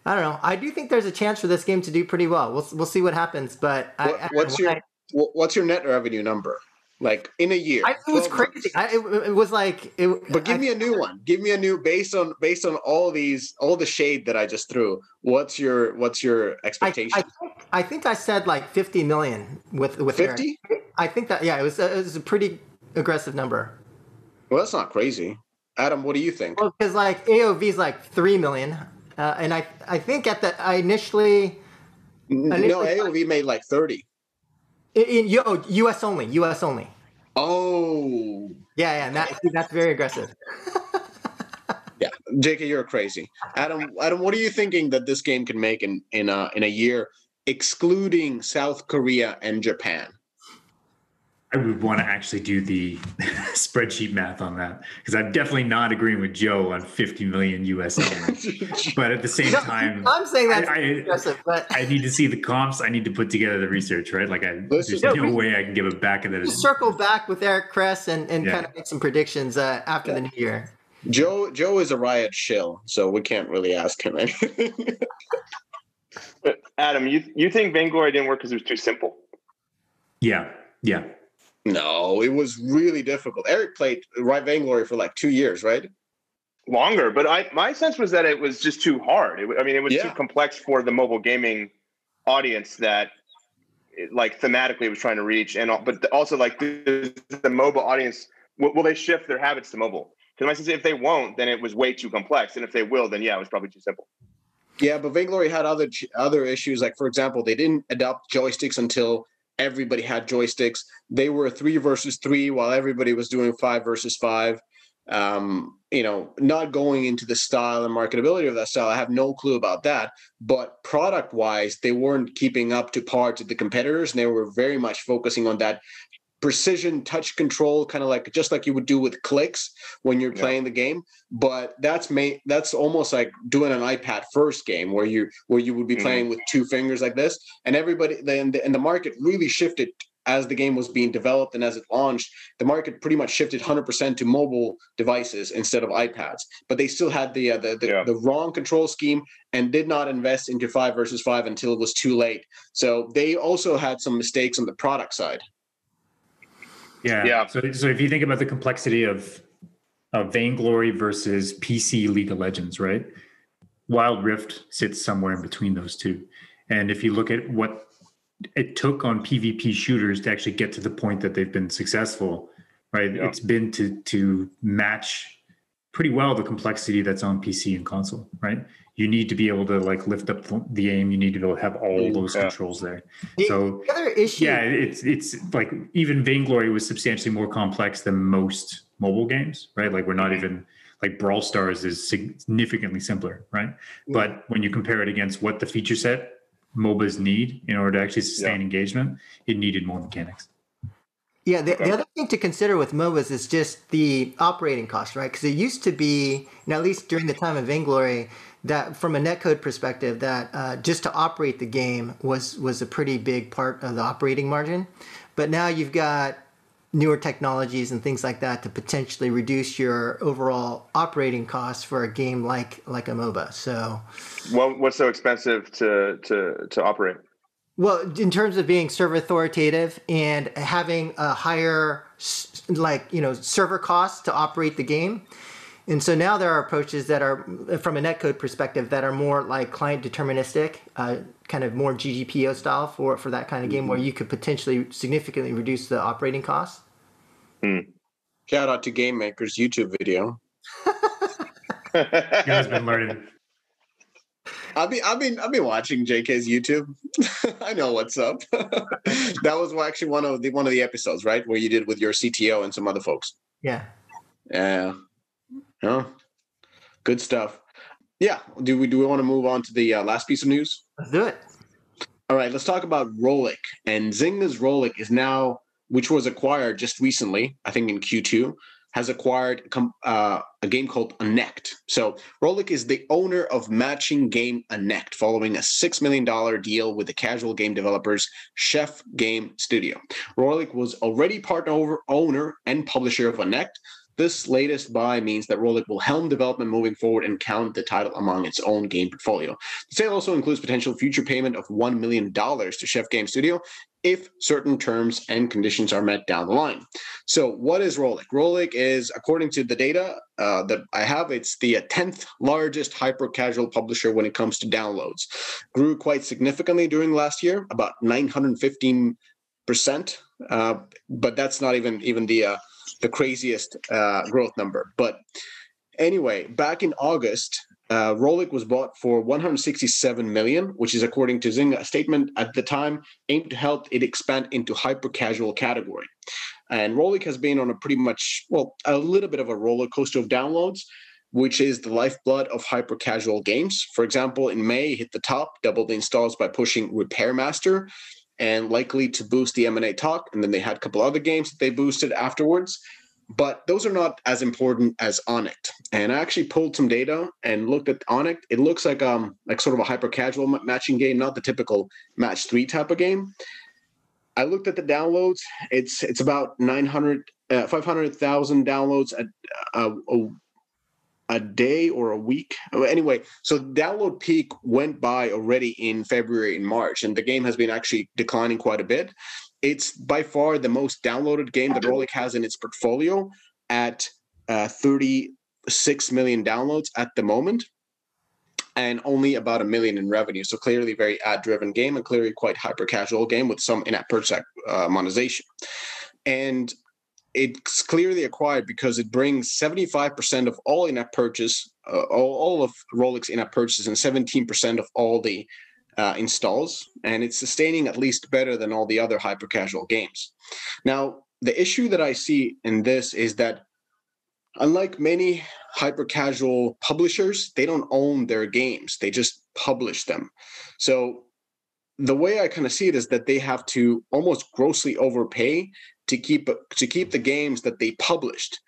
I don't know. I do think there's a chance for this game to do pretty well. We'll we'll see what happens, but what, I, what's your I, what's your net revenue number? Like in a year. I, it was crazy. I, it, it, was like, it, but give I, me a new one. Give me a new based on based on all these all the shade that I just threw. What's your what's your expectation? I, think, I think I said like fifty million with with fifty. I think that yeah, it was it was a pretty aggressive number. Well, that's not crazy. Adam, what do you think? Well, because like AOV is like three million, uh, and I I think at the I initially, initially no AOV made like thirty. In, in oh, U.S. only, U.S. only. Oh. Yeah, yeah, that, that's very aggressive. yeah, JK, you're crazy. Adam, Adam, what are you thinking that this game can make in in a in a year, excluding South Korea and Japan? I would want to actually do the spreadsheet math on that because I'm definitely not agreeing with Joe on 50 million US but at the same No, time, I'm saying that I- I- but I need to see the comps. I need to put together the research, right? Like, I, Listen- there's Yeah, no we- way I can give it back. And then just circle back with Eric Kress and, and Yeah. kind of make some predictions uh, after the new year. Joe Joe is a riot shill, so we can't really ask him anything. Adam, you you think Vainglory didn't work because it was too simple? yeah, yeah. No, it was really difficult. Eric played right Vainglory for like two years, right? Longer, but I my sense was that it was just too hard. It, I mean, it was Yeah. too complex for the mobile gaming audience that, it, like, thematically it was trying to reach, and all- but also like the, the mobile audience will, will they shift their habits to mobile? Because my sense, is if they won't, then it was way too complex, and if they will, then yeah, it was probably too simple. Yeah, but Vainglory had other other issues. Like for example, they didn't adopt joysticks until everybody had joysticks. They were three versus three while everybody was doing five versus five. Um, you know, not going into the style and marketability of that style. I have no clue about that. But product wise, they weren't keeping up to par to the competitors, and they were very much focusing on that precision touch control, kind of like just like you would do with clicks when you're Yeah. playing the game. But that's ma- that's almost like doing an iPad first game where you where you would be Mhm. playing with two fingers like this, and everybody then the, and the market really shifted as the game was being developed and as it launched. The market pretty much shifted 100% to mobile devices instead of iPads. But they still had the uh, the the, Yeah. the wrong control scheme and did not invest into five versus five until it was too late. So they also had some mistakes on the product side. Yeah. Yeah. So, so if you think about the complexity of of Vainglory versus PC League of Legends, right? Wild Rift sits somewhere in between those two. And if you look at what it took on PvP shooters to actually get to the point that they've been successful, right? Yeah. It's been to to match pretty well the complexity that's on PC and console, right? You need to be able to like lift up the aim. You need to be able to have all those Yeah. controls there. The, So the other issue, yeah, it's it's like even Vainglory was substantially more complex than most mobile games, right? Like we're not even like Brawl Stars is significantly simpler, right? But when you compare it against what the feature set MOBAs need in order to actually sustain engagement, it needed more mechanics. Yeah, the, the other thing to consider with MOBAs is just the operating cost, right? Because it used to be, and at least during the time of Vainglory, that from a netcode perspective, that uh, just to operate the game was was a pretty big part of the operating margin. But now you've got newer technologies and things like that to potentially reduce your overall operating costs for a game like like a MOBA. So, What, what's so expensive to to to operate? Well, in terms of being server authoritative and having a higher, like, you know, server costs to operate the game. And so now there are approaches that are, from a netcode perspective, that are more like client deterministic, uh, kind of more GGPO style for, for that kind of game where you could potentially significantly reduce the operating costs. Shout out to Game Maker's YouTube video. You guys been learning. I've been I've been I've been watching JK's YouTube. I know what's up. that was actually one of the one of the episodes, right, where you did with your CTO and some other folks. Yeah. Yeah. Oh, good stuff. Yeah. Do we do we want to move on to the uh, last piece of news? Let's do it. All right, let's talk about Rollic. And Zynga's Rollic is now, which was acquired just recently, I think in Q2, has acquired uh, a game called Onnect. So Rollic is the owner of matching game Onnect, following a $6 million deal with the casual game developers Chef Game Studio. Rollic was already partner over, owner and publisher of Onnect. This latest buy means that Rollic will helm development moving forward and count the title among its own game portfolio. The sale also includes potential future payment of $1 million to Chef Game Studio if certain terms and conditions are met down the line. So, what is Rollic? Rollic is, according to the data uh, that I have, it's the 10th largest hyper casual publisher when it comes to downloads. Grew quite significantly during last year, about 915%. Uh, but that's not even even the uh, the craziest uh, growth number. But anyway, back in August, uh, Rollic was bought for 167 million, which is according to Zynga, statement at the time aimed to help it expand into hyper casual category. And Rollic has been on a pretty much, well, a little bit of a roller coaster of downloads, which is the lifeblood of hyper casual games. For example, in May, it hit the top, doubled the installs by pushing Repair Master. And likely to boost the M&A talk. And then they had a couple other games that they boosted afterwards. But those are not as important as Onnect. And I actually pulled some data and looked at Onnect. It looks like um like sort of a hyper casual matching game, not the typical match three type of game. I looked at the downloads. It's it's about 900 uh, 500,000 downloads a, a, a, a day or a week. Anyway, so download peak went by already in February and March, and the game has been actually declining quite a bit. It's by far the most downloaded game that Rollic has in its portfolio at uh, 36 million downloads at the moment and only about a million in revenue. So clearly very ad driven game and clearly quite hyper casual game with some in-app purchase uh, monetization. And it's clearly acquired because it brings 75% of all in-app purchase, uh, all, all of Rollic's in-app purchases and 17% of all the uh, installs, and it's sustaining at least better than all the other hyper casual games. Now, the issue that I see in this is that unlike many hyper casual publishers, they don't own their games, they just publish them. So the way I kind of see it is that they have to almost grossly overpay to keep to keep the games that they published.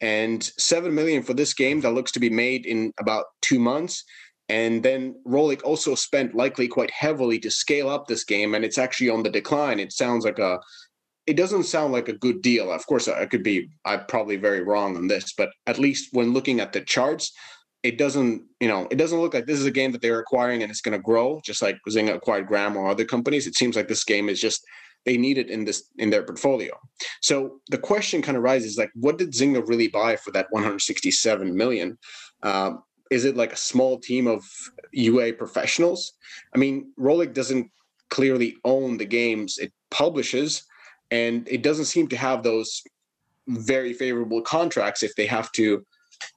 And seven million for this game that looks to be made in about two months. And then Rollic also spent likely quite heavily to scale up this game, and it's actually on the decline. It sounds like a it doesn't sound like a good deal. Of course, I could be I'm probably very wrong on this, but at least when looking at the charts, it doesn't, you know, it doesn't look like this is a game that they're acquiring and it's going to grow, just like Zynga acquired Gram or other companies. It seems like this game is just they need it in this in their portfolio. So the question kind of rises like, what did Zynga really buy for that 167 million? Um, is it like a small team of UA professionals? I mean, Rollic doesn't clearly own the games it publishes, and it doesn't seem to have those very favorable contracts if they have to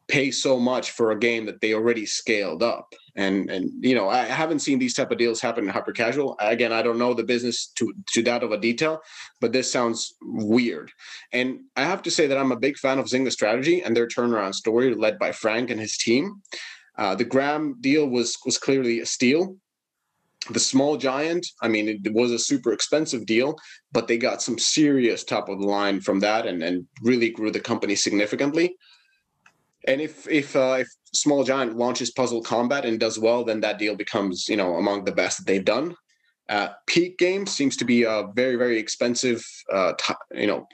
pay so much for a game that they already scaled up and and you know i haven't seen these type of deals happen in hyper casual. Again i don't know the business to to that of a detail but this sounds weird. And i have to say that i'm a big fan of zynga strategy and their turnaround story led by frank and his team. Uh, the gram deal was was clearly a steal. The small giant i mean it was a super expensive deal but they got some serious top of the line from that and, and really grew the company significantly. And if if uh, if Small Giant launches Puzzle Combat and does well, then that deal becomes you know among the best that they've done. Uh, Peak Games seems to be a very very expensive uh, t- you know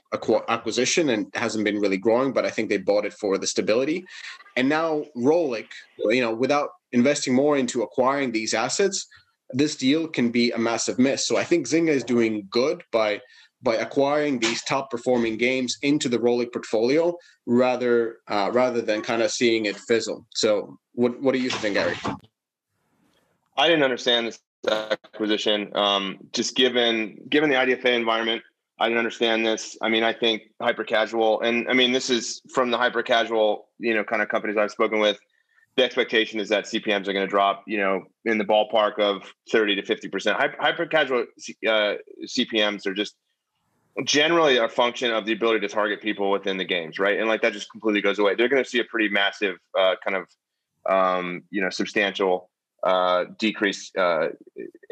acquisition and hasn't been really growing, but I think they bought it for the stability. And now Rollic, you know, without investing more into acquiring these assets, this deal can be a massive miss. So I think Zynga is doing good by by acquiring these top performing games into the Rollic portfolio rather uh, rather than kind of seeing it fizzle. So what what do you think, Gary? I didn't understand this acquisition. Um, just given given the IDFA environment, I didn't understand this. I mean, I think hyper casual, and I mean, this is from the hyper casual, you know, kind of companies I've spoken with. The expectation is that CPMS are going to drop, you know, in the ballpark of 30 to 50 percent. Hyper, casual uh, CPMS are just generally a function of the ability to target people within the games, right? And like that just completely goes away. They're going to see a pretty massive uh, kind of um, you know substantial uh, decrease, uh,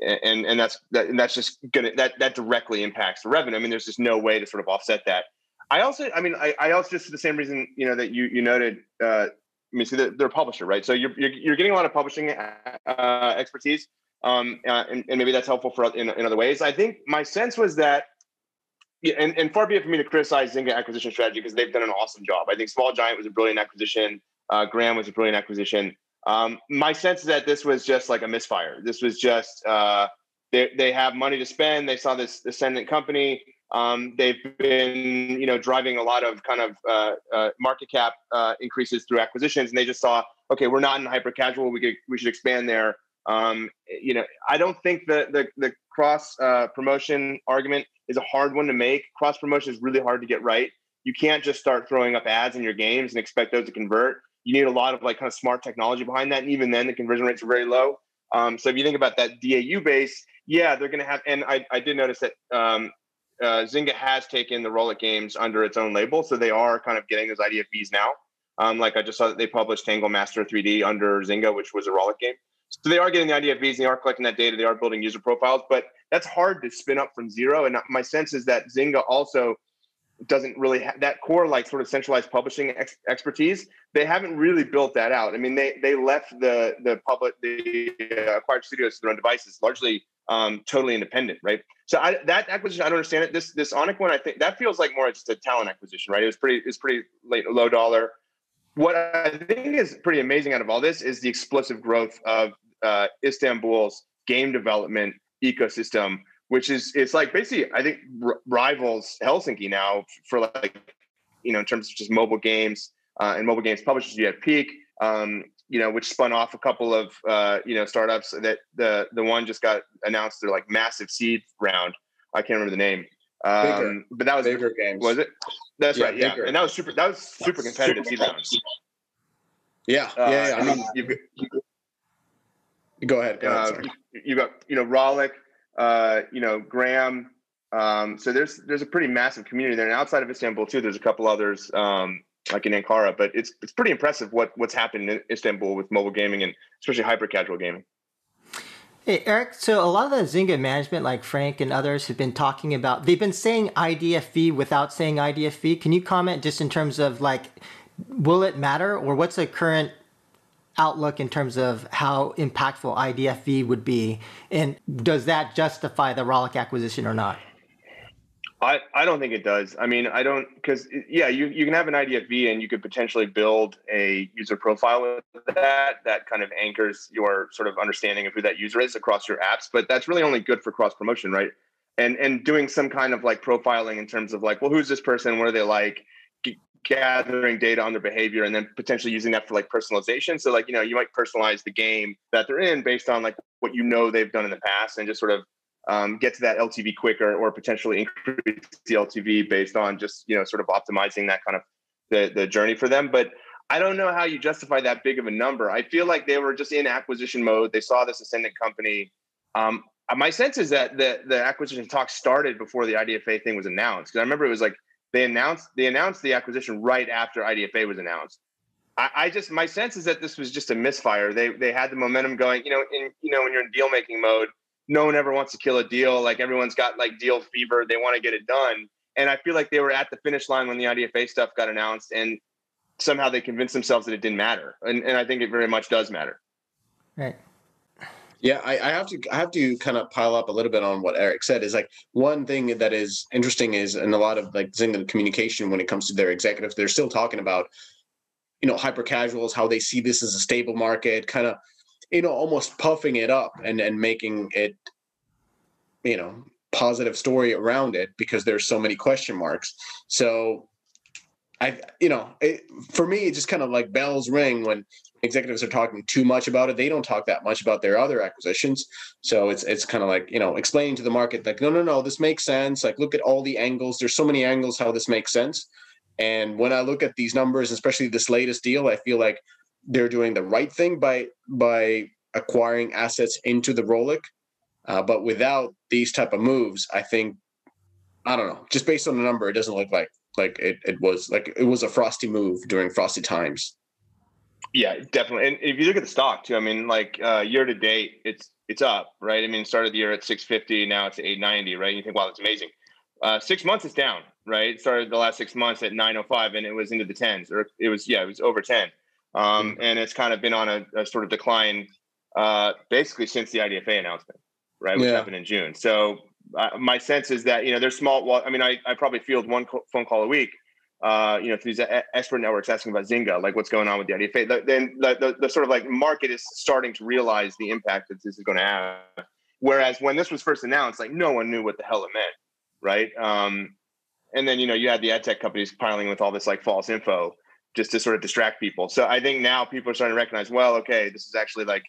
and and that's that, and that's just gonna that that directly impacts the revenue. I mean, there's just no way to sort of offset that. I also, I mean, I, I also just for the same reason you know that you you noted. Uh, I mean, see, they're, they're a publisher, right? So you're, you're, you're getting a lot of publishing uh, expertise, um, uh, and, and maybe that's helpful for in, in other ways. I think my sense was that yeah, and, and far be it for me to criticize Zynga acquisition strategy because they've done an awesome job. I think Small Giant was a brilliant acquisition. Uh, Gram was a brilliant acquisition. Um, my sense is that this was just like a misfire. This was just uh, they they have money to spend. They saw this ascendant company. Um, they've been you know driving a lot of kind of uh, uh, market cap uh, increases through acquisitions, and they just saw okay, we're not in hyper casual. We could, we should expand there. Um, you know, I don't think the the, the cross uh, promotion argument is a hard one to make. Cross promotion is really hard to get right. You can't just start throwing up ads in your games and expect those to convert. You need a lot of like kind of smart technology behind that, and even then, the conversion rates are very low. Um, so if you think about that DAU base, yeah, they're going to have. And I, I did notice that um, uh, Zynga has taken the Rollic games under its own label, so they are kind of getting those IDFVs now. Um, like I just saw that they published Tangle Master 3D under Zynga, which was a Rollic game. So they are getting the idea of IDFVs, they are collecting that data, they are building user profiles, but that's hard to spin up from zero. And my sense is that Zynga also doesn't really have that core like sort of centralized publishing ex- expertise. They haven't really built that out. I mean, they they left the the public the acquired studios to their own devices largely um, totally independent, right? So I, that acquisition, I don't understand it. This this Onnect one, I think that feels like more just a talent acquisition, right? It was pretty it's pretty late, low dollar. What I think is pretty amazing out of all this is the explosive growth of uh, Istanbul's game development ecosystem which is it's like basically I think r- rivals Helsinki now for like you know in terms of just mobile games uh, and mobile games publishers. You have Peak, um, you know, which spun off a couple of uh, you know startups. That the the one just got announced their like massive seed round. I can't remember the name. Um, but that was bigger games. Was it? That's Yeah, right. Yeah, bigger. and that was super. That was super competitive round. Yeah, Uh, yeah, yeah. I mean, you've, go ahead. Go ahead uh, you, you got you know Rollic, uh, you know Gram. Um, so there's there's a pretty massive community there, and outside of Istanbul too, there's a couple others um, like in Ankara. But it's it's pretty impressive what what's happened in Istanbul with mobile gaming and especially hyper casual gaming. Hey, Eric, so a lot of the Zynga management, like Frank and others, have been talking about, they've been saying IDFV without saying IDFV. Can you comment just in terms of like, will it matter or what's the current outlook in terms of how impactful IDFV would be? And does that justify the Rollic acquisition or not? I, I don't think it does. I mean, I don't because yeah, you, you can have an IDFV and you could potentially build a user profile with that that kind of anchors your sort of understanding of who that user is across your apps. But that's really only good for cross promotion, right? And and doing some kind of like profiling in terms of like, well, who's this person? What are they like? G- gathering data on their behavior and then potentially using that for like personalization. So like you know you might personalize the game that they're in based on like what you know they've done in the past and just sort of um, get to that LTV quicker or potentially increase the LTV based on just you know sort of optimizing that kind of the the journey for them. But I don't know how you justify that big of a number. I feel like they were just in acquisition mode. They saw this ascendant company. Um, my sense is that the the acquisition talks started before the IDFA thing was announced. Because I remember it was like they announced they announced the acquisition right after IDFA was announced. I, I just my sense is that this was just a misfire. They they had the momentum going. You know, in you know when you're in deal making mode, no one ever wants to kill a deal. Like everyone's got like deal fever. They want to get it done. And I feel like they were at the finish line when the IDFA stuff got announced, and somehow they convinced themselves that it didn't matter. And and I think it very much does matter. Right. Yeah, I, I have to I have to kind of pile up a little bit on what Eric said. Is like one thing that is interesting is in a lot of like Zynga communication when it comes to their executives, they're still talking about, you know, hyper casuals, how they see this as a stable market, kind of, you know, almost puffing it up and and making it, you know, positive story around it because there's so many question marks. So I, you know, it, for me, it just kind of like bells ring when executives are talking too much about it. They don't talk that much about their other acquisitions. So it's it's kind of like you know explaining to the market like no no no this makes sense. Like look at all the angles. There's so many angles how this makes sense. And when I look at these numbers, especially this latest deal, I feel like they're doing the right thing by by acquiring assets into the Rollic. Uh, but without these type of moves, I think I don't know. Just based on the number, it doesn't look like like it, it was like it was a frosty move during frosty times. Yeah, definitely. And if you look at the stock too, I mean, like uh, year to date, it's it's up, right? I mean, started the year at 650, now it's 890, right? And you think, wow, that's amazing. Uh, six months it's down, right? It started the last six months at 905 and it was into the tens, or it was yeah, it was over 10. Um, and it's kind of been on a, a sort of decline uh, basically since the IDFA announcement, right? Which Yeah. happened in June. So uh, my sense is that you know there's small. Well, I mean, I, I probably field one co- phone call a week. Uh, you know, to these expert networks asking about Zynga, like what's going on with the IDFA. The, then the, the, the sort of like market is starting to realize the impact that this is going to have. Whereas when this was first announced, like no one knew what the hell it meant, right? Um, and then you know you had the ad tech companies piling with all this like false info just to sort of distract people. So I think now people are starting to recognize, well, okay, this is actually like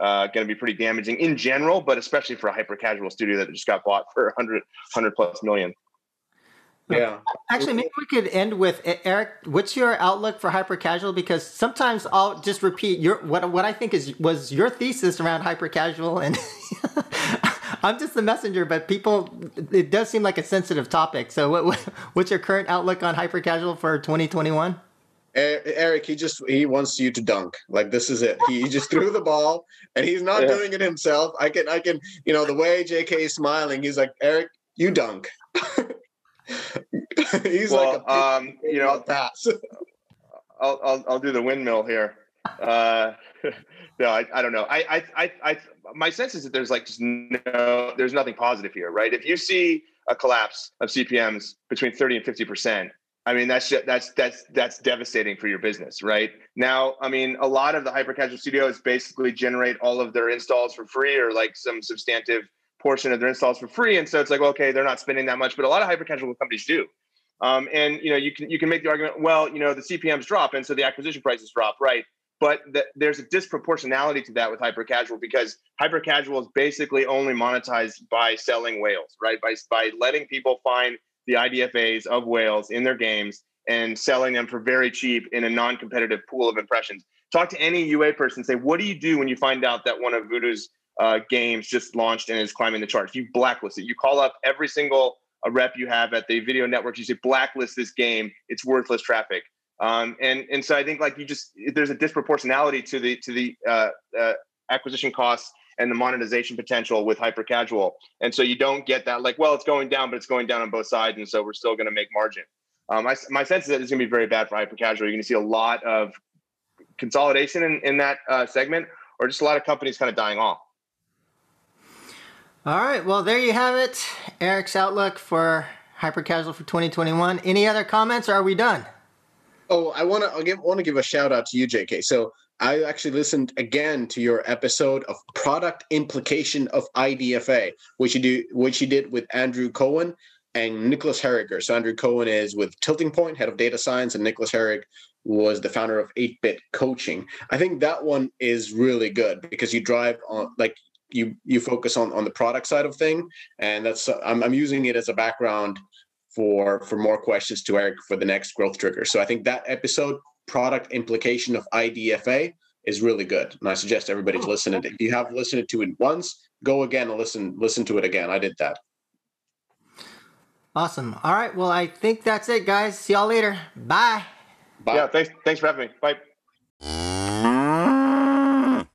uh, going to be pretty damaging in general, but especially for a hyper casual studio that just got bought for 100, 100 plus million. Yeah. Actually, maybe we could end with Eric. What's your outlook for hyper casual? Because sometimes I'll just repeat your what what I think is was your thesis around hyper casual, and I'm just the messenger. But people, it does seem like a sensitive topic. So, what, what what's your current outlook on hyper casual for 2021? Eric, he just he wants you to dunk. Like this is it. He just threw the ball, and he's not yeah. doing it himself. I can, I can, you know, the way JK is smiling, he's like, Eric, you dunk. he's well, like, a um, you know, pass. I'll, I'll, I'll do the windmill here. Uh, no, I, I don't know. I, I, I, I, my sense is that there's like just no, there's nothing positive here, right? If you see a collapse of CPMS between 30 and 50 percent, I mean, that's just, that's that's that's devastating for your business, right? Now, I mean, a lot of the hyper casual studios basically generate all of their installs for free, or like some substantive portion of their installs for free, and so it's like, okay, they're not spending that much, but a lot of hyper casual companies do. Um, and you know, you can you can make the argument, well, you know, the CPMS drop, and so the acquisition prices drop, right? But the, there's a disproportionality to that with hyper casual because hyper casual is basically only monetized by selling whales, right? By by letting people find the IDFAs of whales in their games and selling them for very cheap in a non-competitive pool of impressions. Talk to any UA person. Say, what do you do when you find out that one of Voodoo's uh, games just launched and is climbing the charts? You blacklist it. You call up every single uh, rep you have at the video network. You say, blacklist this game. It's worthless traffic. Um, and and so I think like you just there's a disproportionality to the to the uh, uh, acquisition costs and the monetization potential with hyper casual. And so you don't get that like, well, it's going down, but it's going down on both sides. And so we're still going to make margin. Um, my, my sense is that it's going to be very bad for hyper casual. You're going to see a lot of consolidation in, in that uh, segment or just a lot of companies kind of dying off. All right. Well, there you have it. Eric's outlook for hyper casual for 2021. Any other comments or are we done? Oh, I want to give want to give a shout out to you, JK. So I actually listened again to your episode of product implication of IDFA, which you do, which you did with Andrew Cohen and Nicholas Herriger. So Andrew Cohen is with Tilting Point, head of data science, and Nicholas Herrig was the founder of 8-Bit Coaching. I think that one is really good because you drive on like you you focus on on the product side of thing, and that's I'm, I'm using it as a background for for more questions to Eric for the next growth trigger. So I think that episode product implication of IDFA is really good, and I suggest everybody to oh, listen. To it. If you have listened to it once, go again and listen listen to it again. I did that. Awesome. All right. Well, I think that's it, guys. See y'all later. Bye. Bye. Yeah. Thanks. Thanks for having me. Bye.